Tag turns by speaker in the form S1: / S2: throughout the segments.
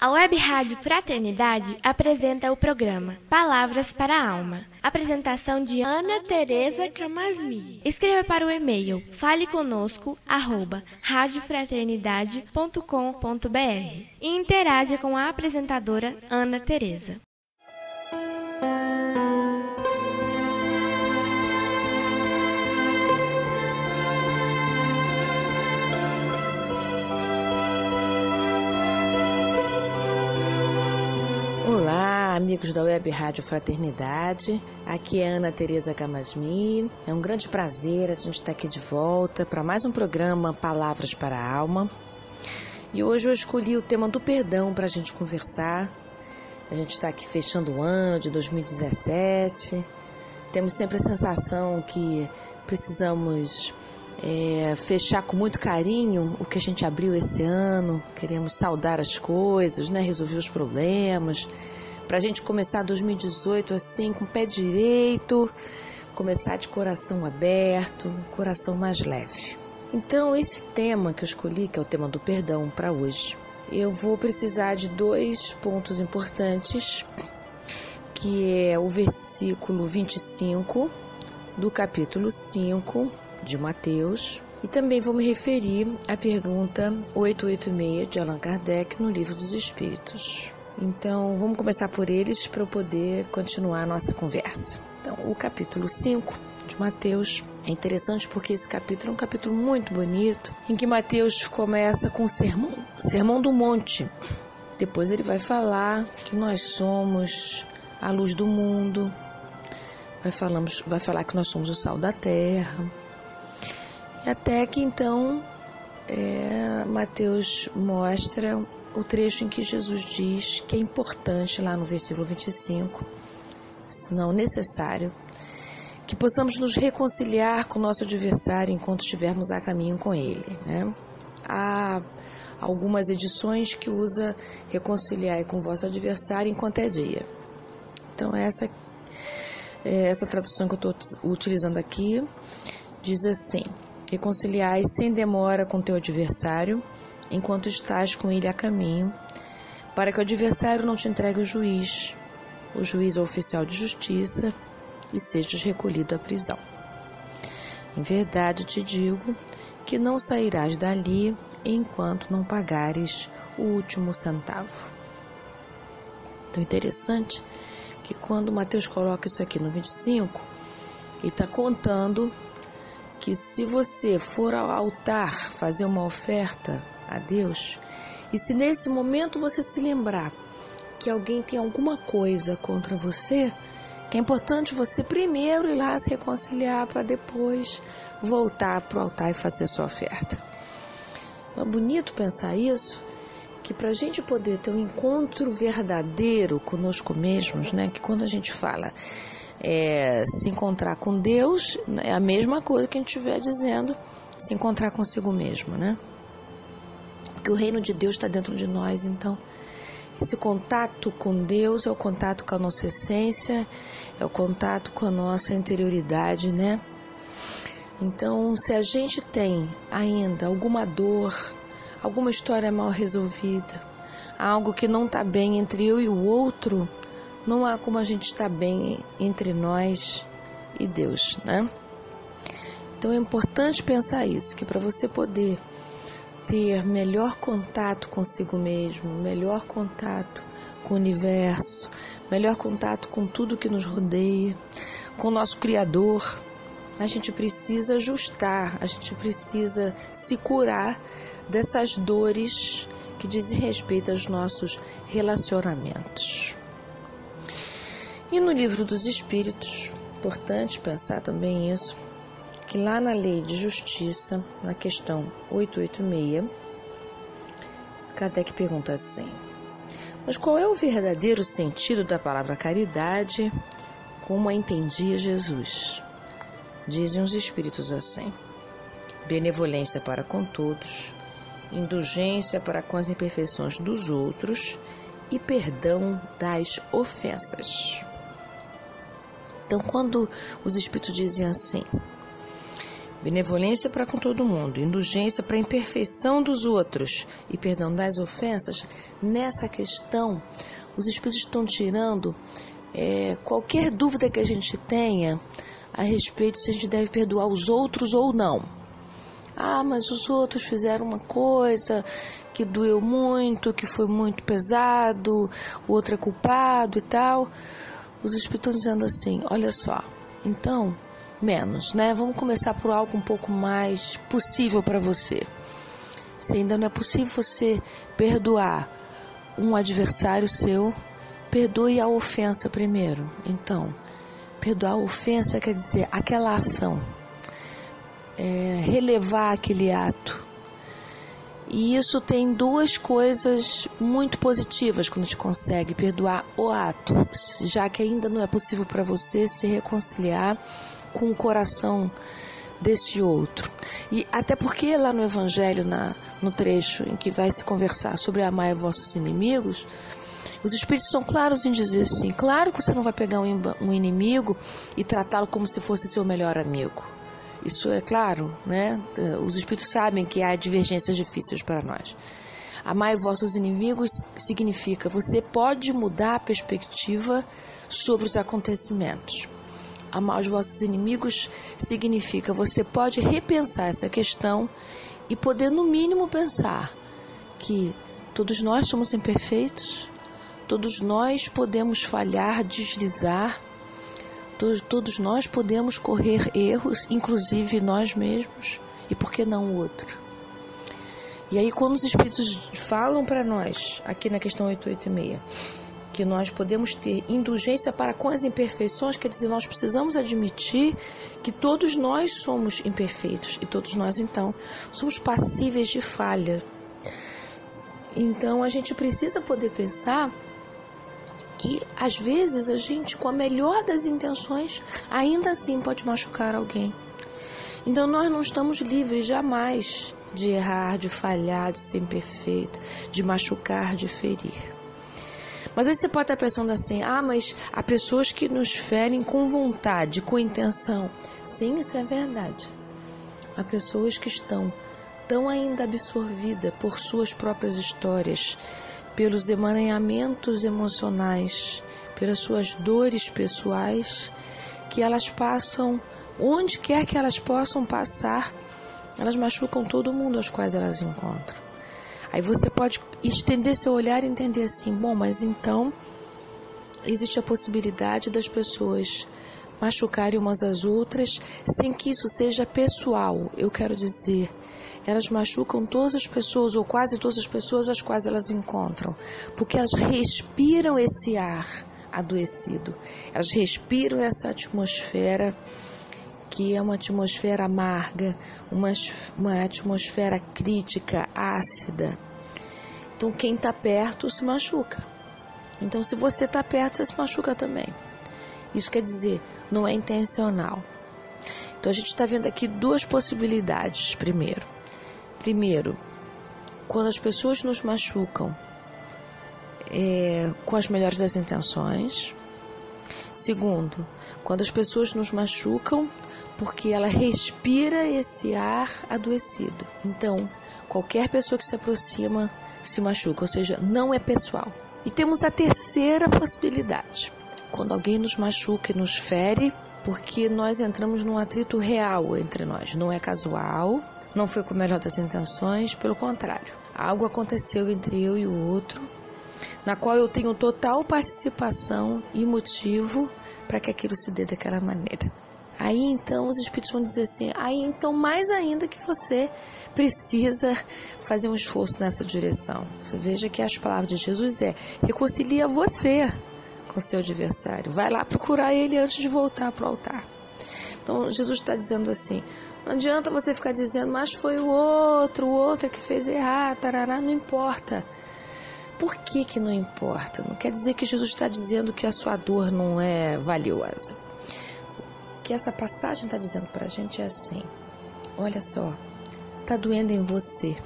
S1: A Web Rádio Fraternidade apresenta o programa Palavras para a Alma. Apresentação de Ana Tereza Camasmi. Escreva para o e-mail faleconosco arroba radiofraternidade.com.br e interaja com a apresentadora Ana Tereza.
S2: Olá, amigos da Web Rádio Fraternidade. Aqui é Ana Tereza Camasmi. É um grande prazer a gente estar aqui de volta para mais um programa Palavras para a Alma. E hoje eu escolhi o tema do perdão para a gente conversar. A gente está aqui fechando o ano de 2017. Temos sempre a sensação que precisamos é, fechar com muito carinho o que a gente abriu esse ano, queremos saudar as coisas, né, resolver os problemas, para a gente começar 2018 assim, com o pé direito, começar de coração aberto, coração mais leve. Então, esse tema que eu escolhi, que é o tema do perdão para hoje, eu vou precisar de dois pontos importantes, que é o versículo 25 do capítulo 5 de Mateus. E também vou me referir à pergunta 886 de Allan Kardec no Livro dos Espíritos. Então, vamos começar por eles para eu poder continuar a nossa conversa. Então, o capítulo 5 de Mateus é interessante porque esse capítulo é um capítulo muito bonito, em que Mateus começa com o sermão, sermão do monte. Depois ele vai falar que nós somos a luz do mundo, vai, falamos, vai falar que nós somos o sal da terra, e até que então é, Mateus mostra o trecho em que Jesus diz que é importante, lá no versículo 25, se não necessário, que possamos nos reconciliar com o nosso adversário enquanto estivermos a caminho com ele. Né? Há algumas edições que usa reconciliar com o vosso adversário enquanto é dia. Então, essa, é, essa tradução que eu estou utilizando aqui diz assim: Reconciliai sem demora com teu adversário, enquanto estás com ele a caminho, para que o adversário não te entregue o juiz, o juiz é o oficial de justiça, e sejas recolhido à prisão. Em verdade te digo que não sairás dali enquanto não pagares o último centavo. Então, interessante que quando Mateus coloca isso aqui no 25, ele está contando que se você for ao altar fazer uma oferta a Deus, e se nesse momento você se lembrar que alguém tem alguma coisa contra você, que é importante você primeiro ir lá se reconciliar para depois voltar para o altar e fazer sua oferta. É bonito pensar isso, que para a gente poder ter um encontro verdadeiro conosco mesmos, né? Que quando a gente fala é, se encontrar com Deus é a mesma coisa que a gente estiver dizendo se encontrar consigo mesmo, né? Porque o reino de Deus está dentro de nós, então esse contato com Deus é o contato com a nossa essência, é o contato com a nossa interioridade, né? Então, se a gente tem ainda alguma dor, alguma história mal resolvida, algo que não está bem entre eu e o outro, não há como a gente estar bem entre nós e Deus, né? Então é importante pensar isso, que para você poder ter melhor contato consigo mesmo, melhor contato com o universo, melhor contato com tudo que nos rodeia, com o nosso Criador, a gente precisa ajustar, a gente precisa se curar dessas dores que dizem respeito aos nossos relacionamentos. E no livro dos Espíritos, importante pensar também isso, que lá na lei de justiça, na questão 886, Kardec pergunta assim: Mas qual é o verdadeiro sentido da palavra caridade, como a entendia Jesus? Dizem os Espíritos assim: benevolência para com todos, indulgência para com as imperfeições dos outros e perdão das ofensas. Então, quando os espíritos dizem assim, benevolência para com todo mundo, indulgência para a imperfeição dos outros e perdão das ofensas, nessa questão, os Espíritos estão tirando é, qualquer dúvida que a gente tenha a respeito se a gente deve perdoar os outros ou não. Ah, mas os outros fizeram uma coisa que doeu muito, que foi muito pesado, o outro é culpado e tal. Os Espíritos estão dizendo assim: olha só, então, menos, né? Vamos começar por algo um pouco mais possível para você. Se ainda não é possível você perdoar um adversário seu, perdoe a ofensa primeiro. Então, perdoar a ofensa quer dizer aquela ação, é, relevar aquele ato. E isso tem duas coisas muito positivas quando gente consegue perdoar o ato, já que ainda não é possível para você se reconciliar com o coração desse outro. E até porque lá no Evangelho, na, no trecho em que vai se conversar sobre amar vossos inimigos, os Espíritos são claros em dizer assim: claro que você não vai pegar um inimigo e tratá-lo como se fosse seu melhor amigo. Isso é claro, né? Os Espíritos sabem que há divergências difíceis para nós. Amar vossos inimigos significa você pode mudar a perspectiva sobre os acontecimentos amar os vossos inimigos significa você pode repensar essa questão e poder, no mínimo, pensar que todos nós somos imperfeitos, todos nós podemos falhar, deslizar, todos, todos nós podemos correr erros, inclusive nós mesmos, e por que não o outro? E aí, quando os Espíritos falam para nós, aqui na questão 886, que nós podemos ter indulgência para com as imperfeições, quer dizer, nós precisamos admitir que todos nós somos imperfeitos e todos nós, então, somos passíveis de falha. Então, a gente precisa poder pensar que às vezes a gente, com a melhor das intenções, ainda assim pode machucar alguém. Então, nós não estamos livres jamais de errar, de falhar, de ser imperfeito, de machucar, de ferir. Mas aí você pode estar pensando assim: ah, mas há pessoas que nos ferem com vontade, com intenção. Sim, isso é verdade. Há pessoas que estão tão ainda absorvidas por suas próprias histórias, pelos emaranhamentos emocionais, pelas suas dores pessoais, que elas passam, onde quer que elas possam passar, elas machucam todo mundo aos quais elas encontram. Aí você pode estender seu olhar e entender assim: bom, mas então existe a possibilidade das pessoas machucarem umas às outras sem que isso seja pessoal. Eu quero dizer, elas machucam todas as pessoas ou quase todas as pessoas às quais elas encontram, porque elas respiram esse ar adoecido. Elas respiram essa atmosfera que é uma atmosfera amarga, uma, uma atmosfera crítica, ácida. Então, quem está perto se machuca. Então, se você está perto, você se machuca também. Isso quer dizer, não é intencional. Então, a gente está vendo aqui duas possibilidades. Primeiro, primeiro, quando as pessoas nos machucam é, com as melhores das intenções. Segundo, quando as pessoas nos machucam porque ela respira esse ar adoecido. Então, qualquer pessoa que se aproxima se machuca, ou seja, não é pessoal. E temos a terceira possibilidade. Quando alguém nos machuca e nos fere, porque nós entramos num atrito real entre nós, não é casual, não foi com a melhor das intenções, pelo contrário. Algo aconteceu entre eu e o outro, na qual eu tenho total participação e motivo para que aquilo se dê daquela maneira. Aí então os espíritos vão dizer assim: aí então mais ainda que você precisa fazer um esforço nessa direção. Você veja que as palavras de Jesus é: reconcilia você com seu adversário. Vai lá procurar ele antes de voltar para o altar. Então Jesus está dizendo assim: não adianta você ficar dizendo, mas foi o outro, o outro que fez errar, tarará, não importa. Por que, que não importa? Não quer dizer que Jesus está dizendo que a sua dor não é valiosa que essa passagem está dizendo para a gente é assim: olha só, está doendo em você.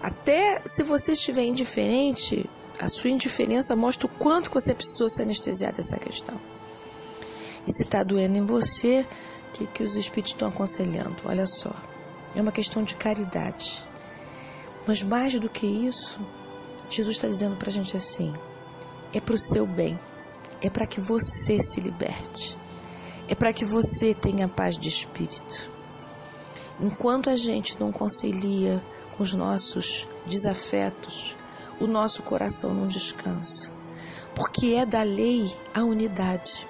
S2: Até se você estiver indiferente, a sua indiferença mostra o quanto você precisou se anestesiar dessa questão. E se está doendo em você, O que, que os espíritos estão aconselhando? Olha só, é uma questão de caridade. Mas mais do que isso, Jesus está dizendo para a gente assim: é para o seu bem, é para que você se liberte, é para que você tenha paz de espírito. Enquanto a gente não concilia com os nossos desafetos, o nosso coração não descansa, porque é da lei a unidade,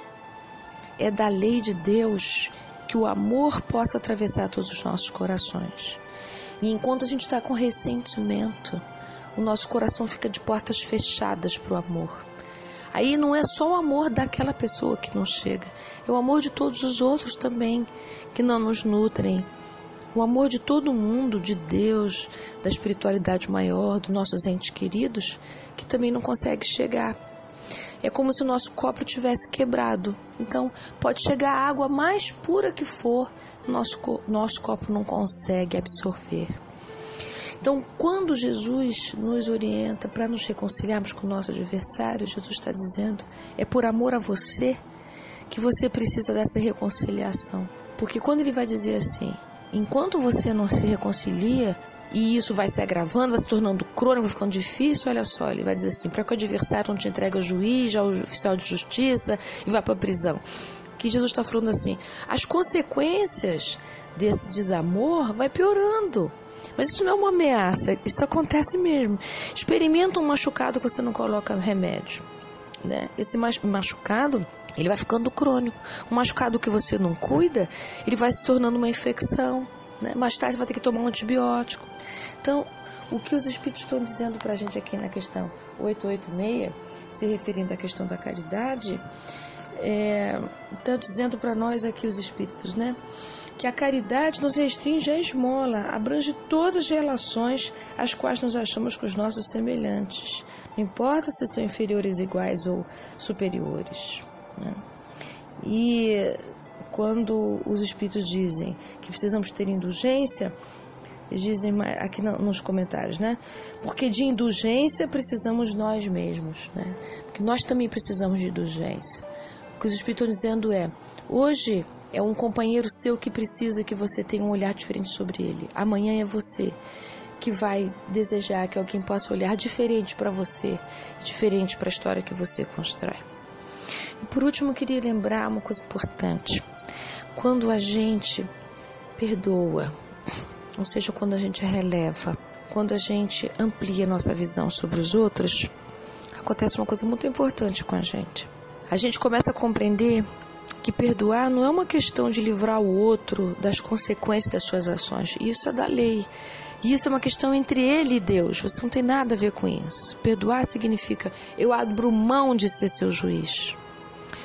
S2: é da lei de Deus que o amor possa atravessar todos os nossos corações. E enquanto a gente está com ressentimento, o nosso coração fica de portas fechadas para o amor. Aí não é só o amor daquela pessoa que não chega, é o amor de todos os outros também que não nos nutrem. O amor de todo mundo, de Deus, da espiritualidade maior, dos nossos entes queridos, que também não consegue chegar. É como se o nosso copo tivesse quebrado. Então, pode chegar a água mais pura que for, nosso, nosso copo não consegue absorver. Então, quando Jesus nos orienta para nos reconciliarmos com o nosso adversário, Jesus está dizendo: é por amor a você que você precisa dessa reconciliação. Porque quando ele vai dizer assim, enquanto você não se reconcilia, e isso vai se agravando, vai se tornando crônico, vai ficando difícil, olha só, ele vai dizer assim, para que o adversário não te entregue ao juiz, ao oficial de justiça e vá para a prisão. Que Jesus está falando assim, as consequências desse desamor vai piorando. Mas isso não é uma ameaça, isso acontece mesmo. Experimenta um machucado que você não coloca remédio. Né? Esse machucado, ele vai ficando crônico. Um machucado que você não cuida, ele vai se tornando uma infecção. Né? Mais tarde você vai ter que tomar um antibiótico. Então, o que os espíritos estão dizendo para a gente aqui na questão 886, se referindo à questão da caridade, é, está dizendo para nós aqui os espíritos, né? Que a caridade nos restringe à esmola, abrange todas as relações às quais nos achamos com os nossos semelhantes. Não importa se são inferiores, iguais ou superiores. Né? E quando os espíritos dizem que precisamos ter indulgência, eles dizem aqui nos comentários, né? Porque de indulgência precisamos nós mesmos, né? Porque nós também precisamos de indulgência. O que os espíritos estão dizendo é: hoje é um companheiro seu que precisa que você tenha um olhar diferente sobre ele. Amanhã é você que vai desejar que alguém possa olhar diferente para você, diferente para a história que você constrói. E por último, eu queria lembrar uma coisa importante. Quando a gente perdoa, ou seja, quando a gente releva, quando a gente amplia nossa visão sobre os outros, acontece uma coisa muito importante com a gente. A gente começa a compreender que perdoar não é uma questão de livrar o outro das consequências das suas ações. Isso é da lei. Isso é uma questão entre ele e Deus. Você não tem nada a ver com isso. Perdoar significa eu abro mão de ser seu juiz.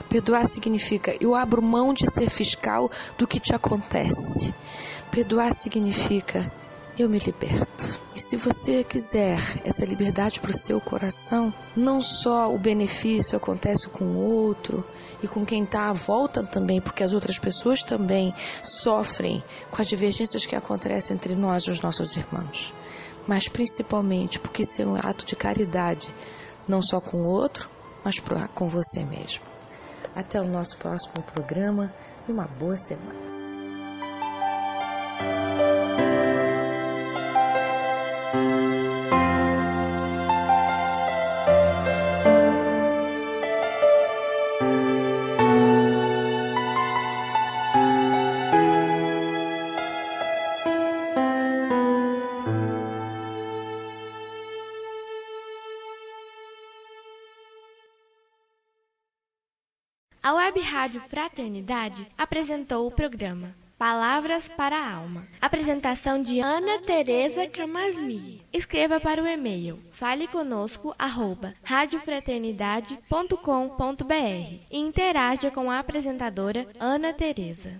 S2: Perdoar significa eu abro mão de ser fiscal do que te acontece. Perdoar significa eu me liberto. E se você quiser essa liberdade para o seu coração, não só o benefício acontece com o outro e com quem está à volta também, porque as outras pessoas também sofrem com as divergências que acontecem entre nós e os nossos irmãos, mas principalmente porque isso é um ato de caridade, não só com o outro, mas com você mesmo. Até o nosso próximo programa e uma boa semana.
S1: A Web Rádio Fraternidade apresentou o programa Palavras para a Alma. Apresentação de Ana Tereza Camasmi. Escreva para o e-mail faleconosco@radiofraternidade.com.br e interaja com a apresentadora Ana Tereza.